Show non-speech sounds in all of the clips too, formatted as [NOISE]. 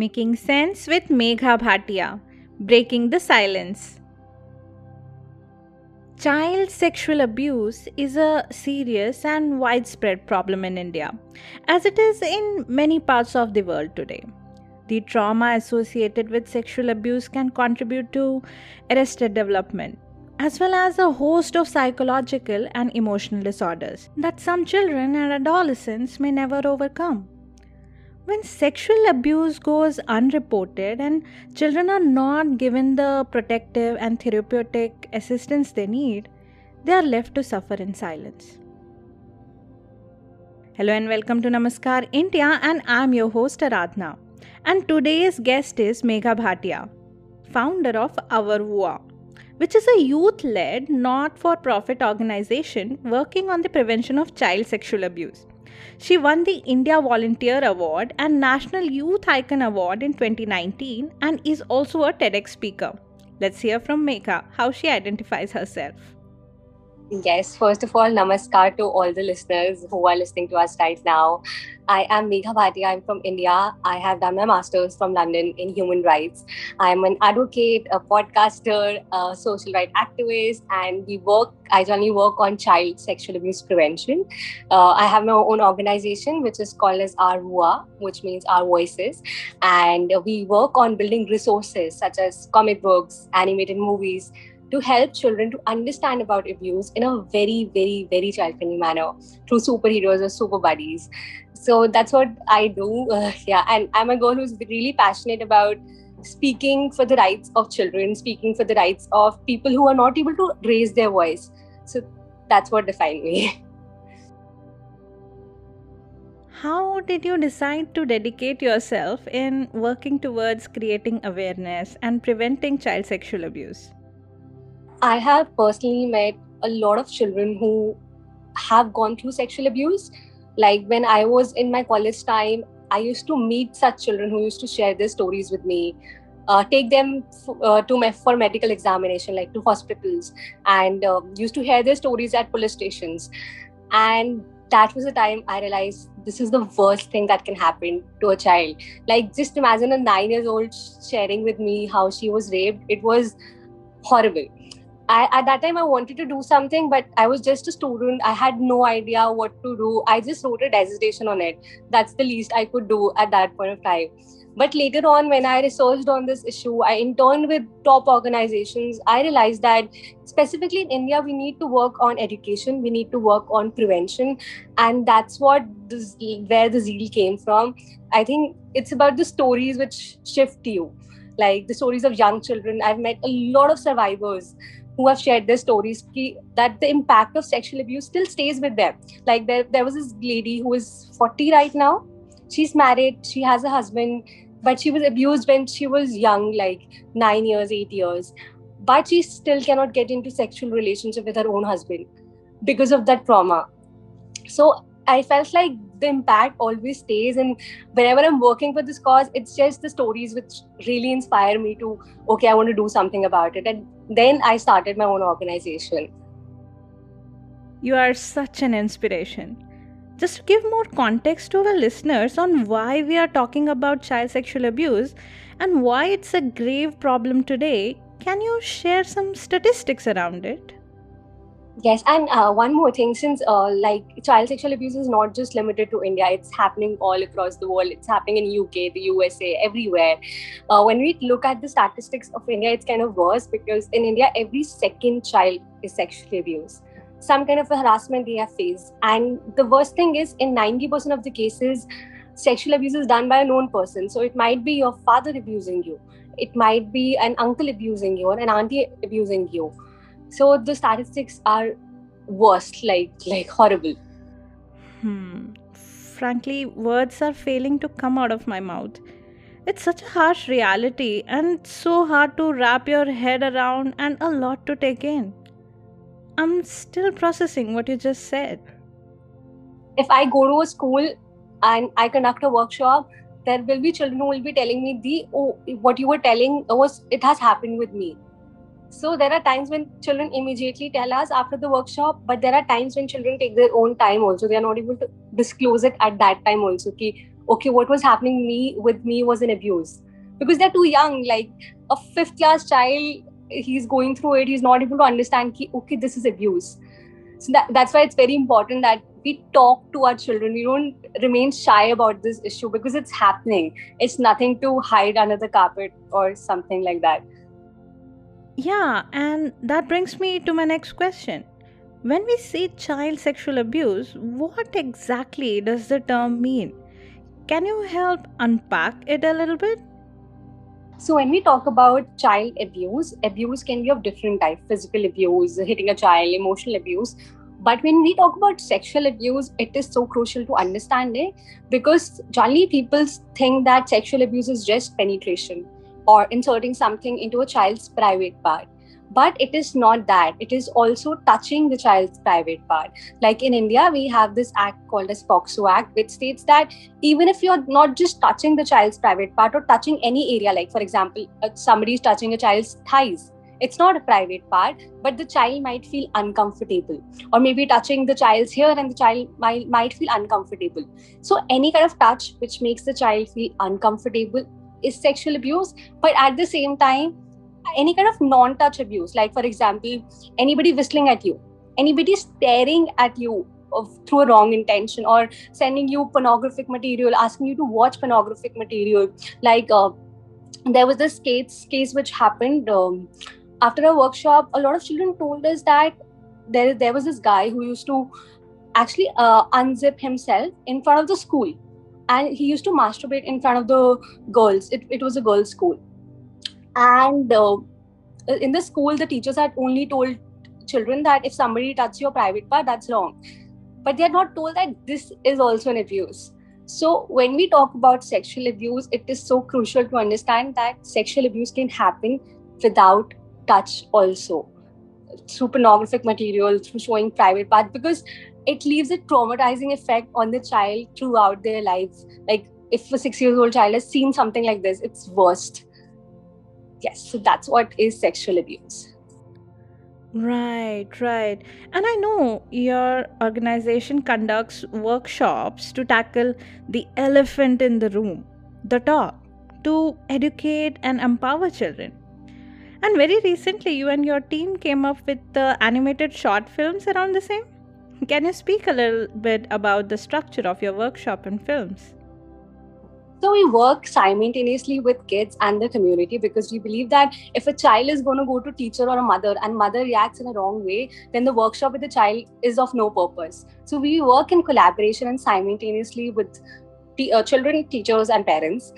Making Sense with Megha Bhatia, Breaking the Silence. Child sexual abuse is a serious and widespread problem in India, as it is in many parts of the world today. The trauma associated with sexual abuse can contribute to arrested development, as well as a host of psychological and emotional disorders that some children and adolescents may never overcome. When sexual abuse goes unreported and children are not given the protective and therapeutic assistance they need, they are left to suffer in silence. Hello and welcome to Namaskar India, and I'm your host Aradhana. And today's guest is Megha Bhatia, founder of Our Voix, which is a youth led, not for profit organization working on the prevention of child sexual abuse. She won the India Volunteer Award and National Youth Icon Award in 2019 and is also a TEDx speaker. Let's hear from Megha how she identifies herself. Yes, first of all, namaskar to all the listeners who are listening to us right now. I am Megha Bhatia. I'm from India. I have done my master's from London in human rights. I'm an advocate, a podcaster, a social rights activist, and we work. I generally work on child sexual abuse prevention. Uh, I have my own organization, which is called as Our Voix, which means Our Voices, and we work on building resources such as comic books, animated movies to help children to understand about abuse in a very, very, very child friendly manner through superheroes or super buddies. So that's what I do. [LAUGHS] Uh, yeah, and I'm a girl who's really passionate about speaking for the rights of children, speaking for the rights of people who are not able to raise their voice. So that's what defines me. [LAUGHS] How did you decide to dedicate yourself in working towards creating awareness and preventing child sexual abuse? I have personally met a lot of children who have gone through sexual abuse. Like when I was in my college time, I used to meet such children who used to share their stories with me, uh, take them f- uh, to for medical examination, like to hospitals, and uh, used to hear their stories at police stations. And that was the time I realized this is the worst thing that can happen to a child. Like just imagine a nine years old sharing with me how she was raped. It was horrible I, at that time I wanted to do something, but I was just a student. I had no idea what to do. I just wrote a dissertation on it. That's the least I could do at that point of time. But later on, when I researched on this issue, I interned with top organizations. I realized that specifically in India, we need to work on education. We need to work on prevention, and that's what this, where the zeal came from. I think it's about the stories which shift you, like the stories of young children. I've met a lot of survivors who have shared their stories that the impact of sexual abuse still stays with them. Like there, there was this lady who is 40 right now. She's married, she has a husband, but she was abused when she was young, like nine years, eight years. But she still cannot get into sexual relationship with her own husband because of that trauma. So I felt like the impact always stays and whenever i'm working for this cause it's just the stories which really inspire me to okay i want to do something about it and then i started my own organization. You are such an inspiration. Just to give more context to our listeners on why we are talking about child sexual abuse and why it's a grave problem today can you share some statistics around it Yes, and uh, one more thing, since uh, like child sexual abuse is not just limited to India, it's happening all across the world. It's happening in UK, the USA, everywhere. Uh, when we look at the statistics of India, it's kind of worse because in India, every second child is sexually abused. Some kind of harassment they have faced, and the worst thing is, in ninety percent of the cases, sexual abuse is done by a known person. So it might be your father abusing you, it might be an uncle abusing you, or an auntie abusing you so the statistics are worst like like horrible hmm frankly, words are failing to come out of my mouth. It's such a harsh reality and so hard to wrap your head around and a lot to take in. I'm still processing what you just said. If I go to a school and I conduct a workshop, there will be children who will be telling me the oh what you were telling was it has happened with me so there are times when children immediately tell us after the workshop, but there are times when children take their own time also. They are not able to disclose it at that time also. Okay, okay, what was happening me with me was an abuse. Because they're too young, like a fifth class child, he's going through it, he's not able to understand ki, okay, this is abuse. So that, that's why it's very important that we talk to our children. We don't remain shy about this issue because it's happening. It's nothing to hide under the carpet or something like that. Yeah, and that brings me to my next question. When we say child sexual abuse, what exactly does the term mean? Can you help unpack it a little bit? So when we talk about child abuse, abuse can be of different types: physical abuse, hitting a child, emotional abuse. But when we talk about sexual abuse, it is so crucial to understand it because generally people think that sexual abuse is just penetration or inserting something into a child's private part. But it is not that. It is also touching the child's private part. Like in india we have this act called as POCSO act which states that even if you're not just touching the child's private part or touching any area like for example uh, somebody is touching a child's thighs it's not a private part but the child might feel uncomfortable. Or maybe touching the child's hair and the child might, might feel uncomfortable. So any kind of touch which makes the child feel uncomfortable is sexual abuse but at the same time any kind of non-touch abuse like for example anybody whistling at you anybody staring at you of, through a wrong intention or sending you pornographic material asking you to watch pornographic material. Like uh, there was this case case which happened um, after a workshop a lot of children told us that there there was this guy who used to actually uh, unzip himself in front of the school and he used to masturbate in front of the girls. It, it was a girls school. And uh, in the school the teachers had only told children that if somebody touches your private part that's wrong. But they are not told that this is also an abuse. So when we talk about sexual abuse it is so crucial to understand that sexual abuse can happen without touch also. Through pornographic material through showing private parts because it leaves a traumatizing effect on the child throughout their lives like if a six years old child has seen something like this it's worst yes so that's what is sexual abuse Right, right. And I know your organization conducts workshops to tackle the elephant in the room, the talk, to educate and empower children. And very recently, you and your team came up with the animated short films around the same. Can you speak a little bit about the structure of your workshop and films? So we work simultaneously with kids and the community because we believe that if a child is going to go to teacher or a mother and mother reacts in a wrong way, then the workshop with the child is of no purpose. So we work in collaboration and simultaneously with uh, children, teachers, and parents.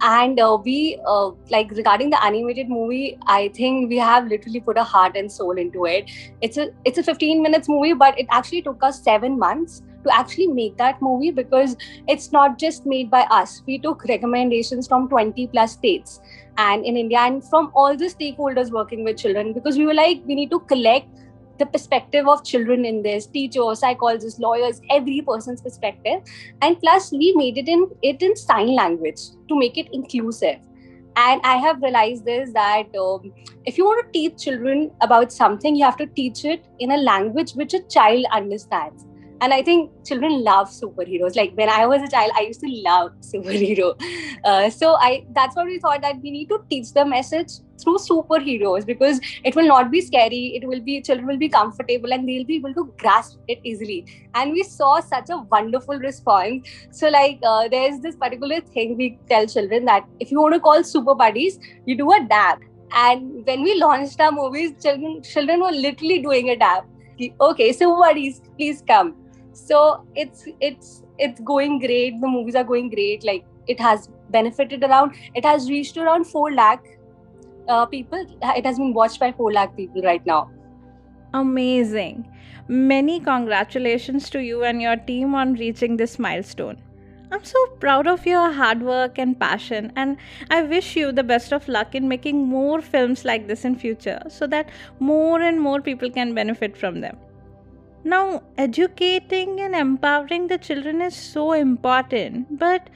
And uh, we uh, like regarding the animated movie i think we have literally put a heart and soul into it. It's a it's a 15 minutes movie but it actually took us 7 months to actually make that movie because it's not just made by us. We took recommendations from 20 plus states and in india and from all the stakeholders working with children because we were like we need to collect the perspective of children in this teachers psychologists lawyers every person's perspective. And plus we made it in it in sign language to make it inclusive. And i have realized this that um, if you want to teach children about something you have to teach it in a language which a child understands and i think children love superheroes. Like when i was a child i used to love [LAUGHS] superhero. Uh, so i that's what we thought that we need to teach the message through superheroes because it will not be scary. It will be children will be comfortable and they'll be able to grasp it easily. And we saw such a wonderful response. So like uh, there's this particular thing we tell children that if you want to call super buddies you do a dab. And when we launched our movies children children were literally doing a dab. Okay super buddies please come so it's it's it's going great. The movies are going great. Like it has benefited around it has reached around 4 lakh uh, people. It has been watched by 4 lakh people right now. Amazing. Many congratulations to you and your team on reaching this milestone. I'm so proud of your hard work and passion and I wish you the best of luck in making more films like this in future so that more and more people can benefit from them. Now, educating and empowering the children is so important, but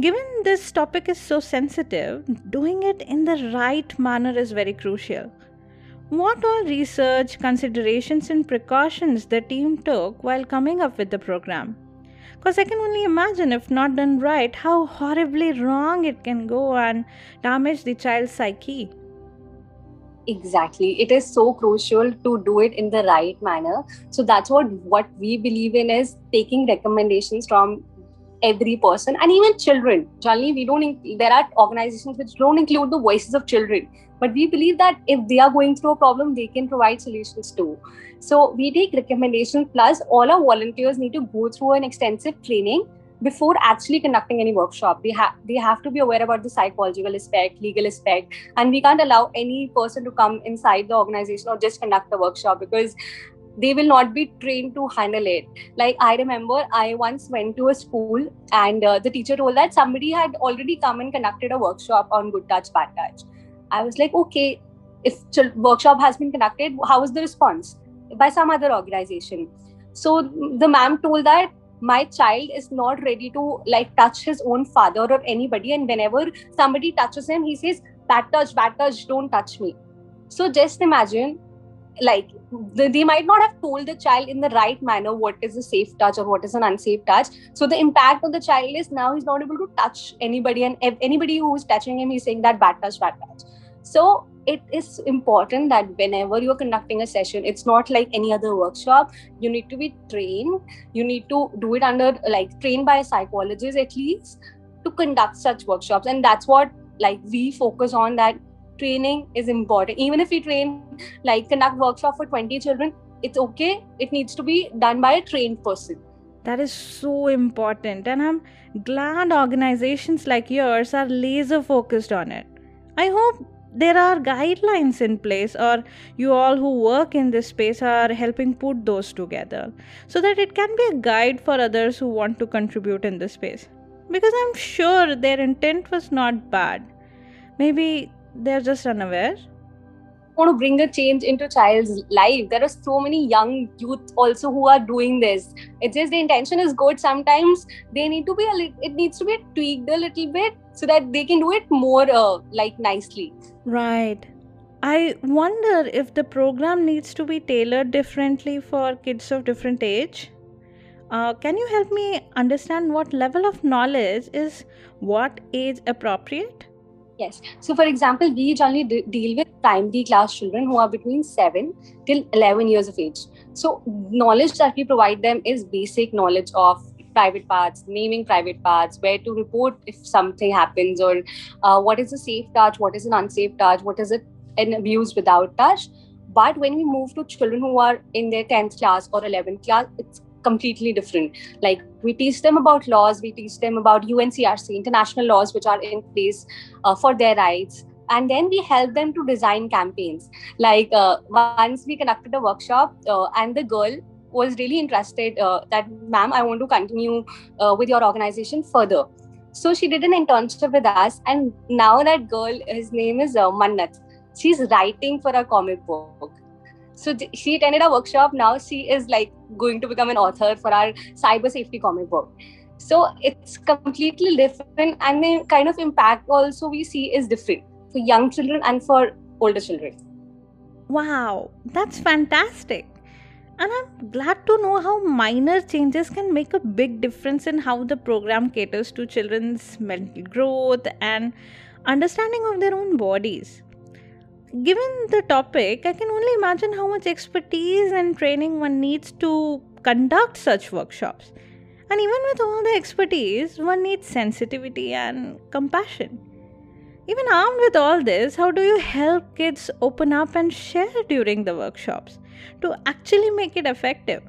given this topic is so sensitive, doing it in the right manner is very crucial. What all research, considerations, and precautions the team took while coming up with the program? Because I can only imagine, if not done right, how horribly wrong it can go and damage the child's psyche. Exactly. It is so crucial to do it in the right manner. So that's what what we believe in is taking recommendations from every person and even children. Generally, we don't. There are organizations which don't include the voices of children, but we believe that if they are going through a problem, they can provide solutions too. So we take recommendations plus all our volunteers need to go through an extensive training before actually conducting any workshop they have they have to be aware about the psychological aspect legal aspect and we can't allow any person to come inside the organization or just conduct the workshop because they will not be trained to handle it. Like i remember i once went to a school and uh, the teacher told that somebody had already come and conducted a workshop on good touch bad touch. I was like okay if workshop has been conducted how was the response? By some other organization. So the ma'am told that my child is not ready to like touch his own father or anybody and whenever somebody touches him he says bad touch bad touch don't touch me. So just imagine like they might not have told the child in the right manner what is a safe touch or what is an unsafe touch. So the impact on the child is now he's not able to touch anybody and if anybody who is touching him he's saying that bad touch bad touch. So it is important that whenever you're conducting a session it's not like any other workshop. You need to be trained. You need to do it under like trained by a psychologist at least to conduct such workshops. And that's what like we focus on that training is important. Even if we train like conduct workshop for 20 children it's okay. It needs to be done by a trained person. That is so important. And i'm glad organizations like yours are laser focused on it. I hope there are guidelines in place or you all who work in this space are helping put those together so that it can be a guide for others who want to contribute in this space. Because i'm sure their intent was not bad. Maybe they're just unaware want to bring a change into child's life. There are so many young youth also who are doing this. It's just the intention is good. Sometimes they need to be a little it needs to be tweaked a little bit so that they can do it more uh, like nicely. Right. I wonder if the program needs to be tailored differently for kids of different age. Uh, can you help me understand what level of knowledge is what age appropriate Yes. So, for example, we generally d- deal with primary class children who are between 7 till 11 years of age. So, knowledge that we provide them is basic knowledge of private parts, naming private parts, where to report if something happens, or uh, what is a safe touch, what is an unsafe touch, what is it an abuse without touch. But when we move to children who are in their 10th class or 11th class, it's completely different. Like we teach them about laws, we teach them about UNCRC, international laws which are in place uh, for their rights. And then we help them to design campaigns. Like uh, once we conducted a workshop, uh, and the girl was really interested uh, that, ma'am, I want to continue uh, with your organization further. So she did an internship with us, and now that girl, his name is uh, Mannat. She's writing for a comic book so she attended a workshop now she is like going to become an author for our cyber safety comic book. So it's completely different and the kind of impact also we see is different for young children and for older children. Wow that's fantastic. And i'm glad to know how minor changes can make a big difference in how the program caters to children's mental growth and understanding of their own bodies given the topic, I can only imagine how much expertise and training one needs to conduct such workshops. And even with all the expertise, one needs sensitivity and compassion. Even armed with all this, how do you help kids open up and share during the workshops to actually make it effective?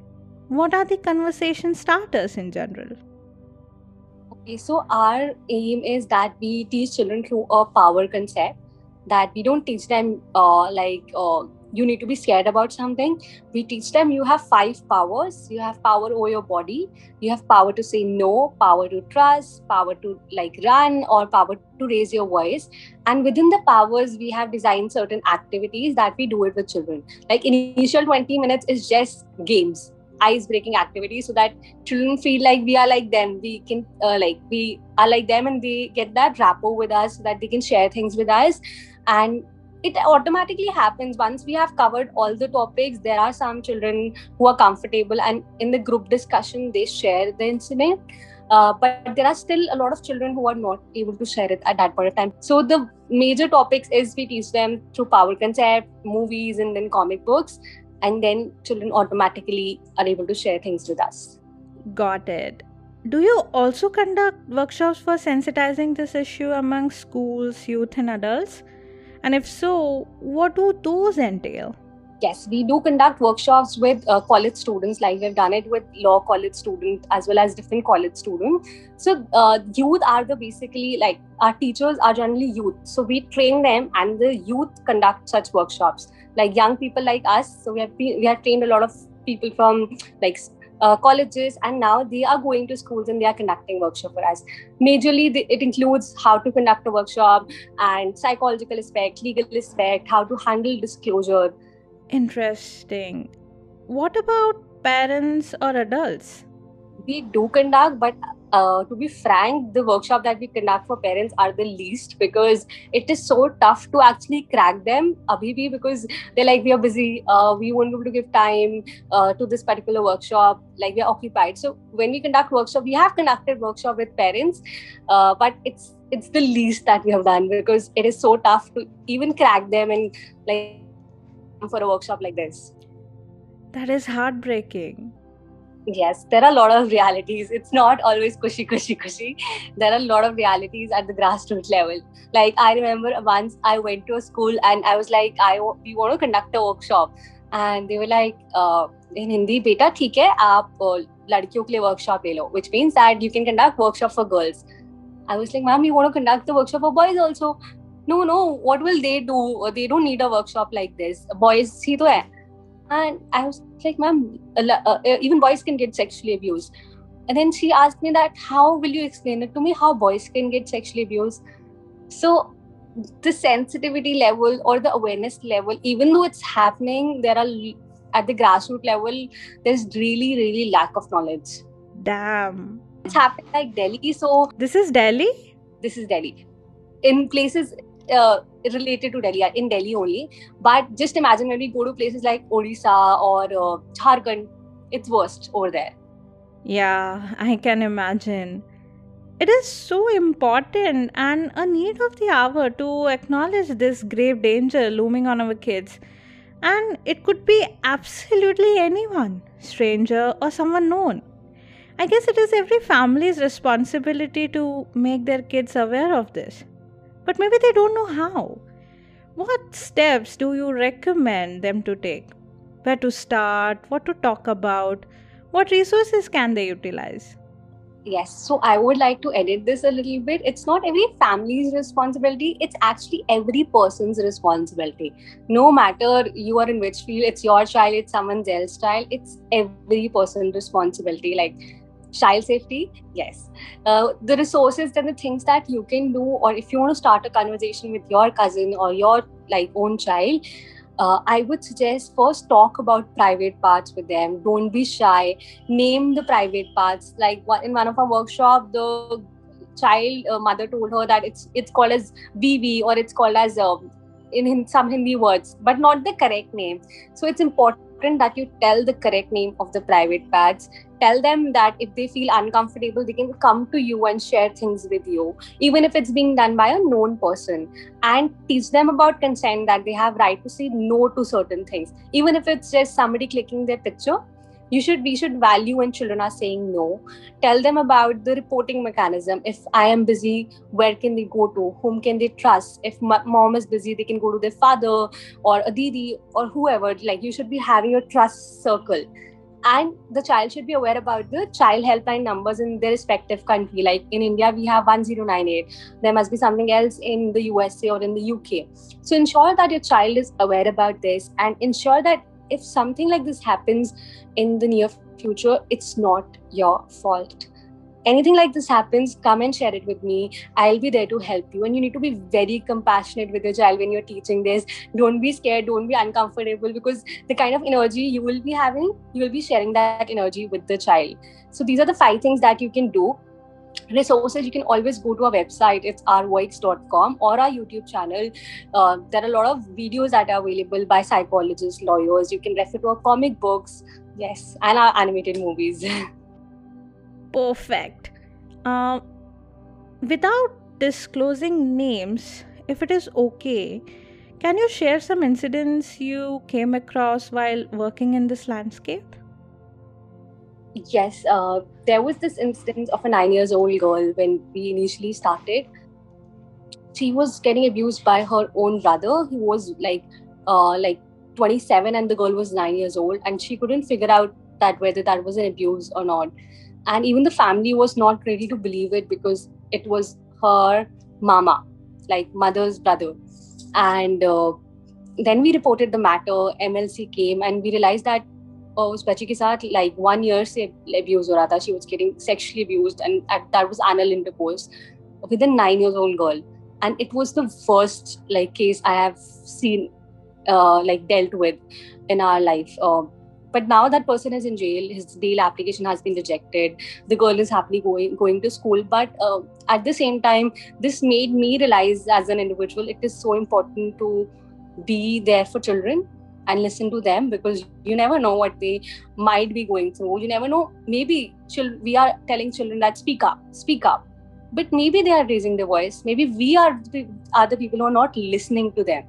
What are the conversation starters in general? Okay, so our aim is that we teach children through a power concept that we don't teach them uh, like uh, you need to be scared about something. We teach them you have five powers. You have power over your body. You have power to say no power to trust power to like run or power to raise your voice. And within the powers we have designed certain activities that we do it with children. Like initial 20 minutes is just games ice breaking activities so that children feel like we are like them. We can uh, like we are like them and they get that rapport with us so that they can share things with us and it automatically happens. Once we have covered all the topics there are some children who are comfortable and in the group discussion they share the incident. Uh, but there are still a lot of children who are not able to share it at that point of time. So the major topics is we teach them through power concept movies and then comic books. And then children automatically are able to share things with us. Got it. Do you also conduct workshops for sensitizing this issue among schools youth and adults and if so, what do those entail? Yes, we do conduct workshops with uh, college students, like we've done it with law college students as well as different college students. So, uh, youth are the basically like our teachers are generally youth. So, we train them and the youth conduct such workshops. Like young people like us, so we have we have trained a lot of people from like uh, colleges and now they are going to schools and they are conducting workshop for us. Majorly it includes how to conduct a workshop and psychological aspect legal aspect how to handle disclosure. Interesting. What about parents or adults? We do conduct but uh, to be frank, the workshop that we conduct for parents are the least because it is so tough to actually crack them, abhi because they're like, we are busy, uh, we won't be able to give time uh, to this particular workshop, like we are occupied. So when we conduct workshop, we have conducted workshop with parents, uh, but it's it's the least that we have done because it is so tough to even crack them and like for a workshop like this. That is heartbreaking yes there are a lot of realities. It's not always cushy cushy cushy there are a lot of realities at the grassroots level. Like i remember once i went to a school and i was like i we want to conduct a workshop. And they were like uh, in hindi beta theek hai aap uh, ladkiyon ke liye workshop le lo. Which means that you can conduct workshop for girls. I was like ma'am you want to conduct the workshop for boys also. No no what will they do? They don't need a workshop like this. Boys hi to hai and I was like, ma'am, uh, uh, even boys can get sexually abused. And then she asked me that, how will you explain it to me how boys can get sexually abused? So the sensitivity level or the awareness level, even though it's happening, there are at the grassroots level, there's really, really lack of knowledge. Damn. It's happening like Delhi. So this is Delhi? This is Delhi. In places uh, related to Delhi, in Delhi only. But just imagine when we go to places like Odisha or uh, Jharkhand, it's worst over there. Yeah, I can imagine. It is so important and a need of the hour to acknowledge this grave danger looming on our kids. And it could be absolutely anyone, stranger or someone known. I guess it is every family's responsibility to make their kids aware of this but maybe they don't know how. What steps do you recommend them to take? Where to start? What to talk about? What resources can they utilize? Yes, so I would like to edit this a little bit. It's not every family's responsibility, it's actually every person's responsibility. No matter you are in which field, it's your child, it's someone else's child, it's every person's responsibility. Like child safety yes uh, the resources and the things that you can do or if you want to start a conversation with your cousin or your like own child uh, I would suggest first talk about private parts with them. Don't be shy. Name the private parts. Like in one of our workshop, the child uh, mother told her that it's it's called as BV or it's called as uh, in some Hindi words, but not the correct name. So it's important important that you tell the correct name of the private parts. Tell them that if they feel uncomfortable, they can come to you and share things with you, even if it's being done by a known person. And teach them about consent that they have right to say no to certain things, even if it's just somebody clicking their picture you should we should value when children are saying no. Tell them about the reporting mechanism. If i am busy where can they go to? Whom can they trust? If mom is busy they can go to their father or a didi or whoever. Like you should be having a trust circle. And the child should be aware about the child helpline numbers in their respective country. Like in india we have 1098 there must be something else in the usa or in the uk so ensure that your child is aware about this and ensure that if something like this happens in the near future it's not your fault anything like this happens, come and share it with me. I'll be there to help you. And you need to be very compassionate with your child when you're teaching this. Don't be scared, don't be uncomfortable because the kind of energy you will be having, you will be sharing that energy with the child. So these are the five things that you can do. Resources, you can always go to our website, it's ourvoix.com or our YouTube channel. Uh, there are a lot of videos that are available by psychologists, lawyers. You can refer to our comic books, yes, and our animated movies. [LAUGHS] perfect. Uh, without disclosing names, if it is okay, can you share some incidents you came across while working in this landscape? Yes, uh, there was this instance of a nine years old girl when we initially started. She was getting abused by her own brother, who was like, uh, like 27, and the girl was nine years old, and she couldn't figure out that whether that was an abuse or not and even the family was not ready to believe it because it was her mama like mother's brother and uh, then we reported the matter mlc came and we realized that uh, उस बच्ची के साथ like one year से abuse हो रहा था she was getting sexually abused and that was anal intercourse with a nine years old girl and it was the first like case I have seen uh, like dealt with in our life uh, but now that person is in jail his bail application has been rejected the girl is happily going going to school but uh, at the same time this made me realize as an individual it is so important to be there for children and listen to them because you never know what they might be going through you never know maybe we are telling children that speak up speak up but maybe they are raising their voice maybe we are the, the people who are not listening to them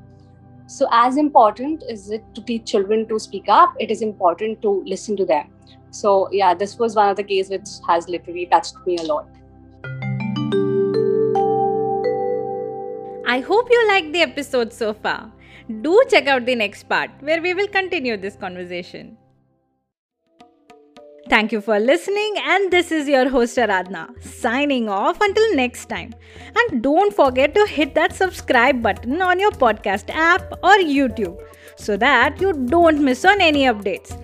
so, as important is it to teach children to speak up, it is important to listen to them. So, yeah, this was one of the cases which has literally touched me a lot. I hope you liked the episode so far. Do check out the next part where we will continue this conversation. Thank you for listening, and this is your host Aradhana signing off until next time. And don't forget to hit that subscribe button on your podcast app or YouTube so that you don't miss on any updates.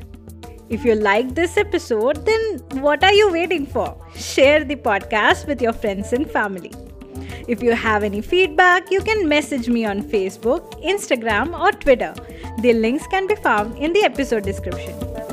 If you like this episode, then what are you waiting for? Share the podcast with your friends and family. If you have any feedback, you can message me on Facebook, Instagram, or Twitter. The links can be found in the episode description.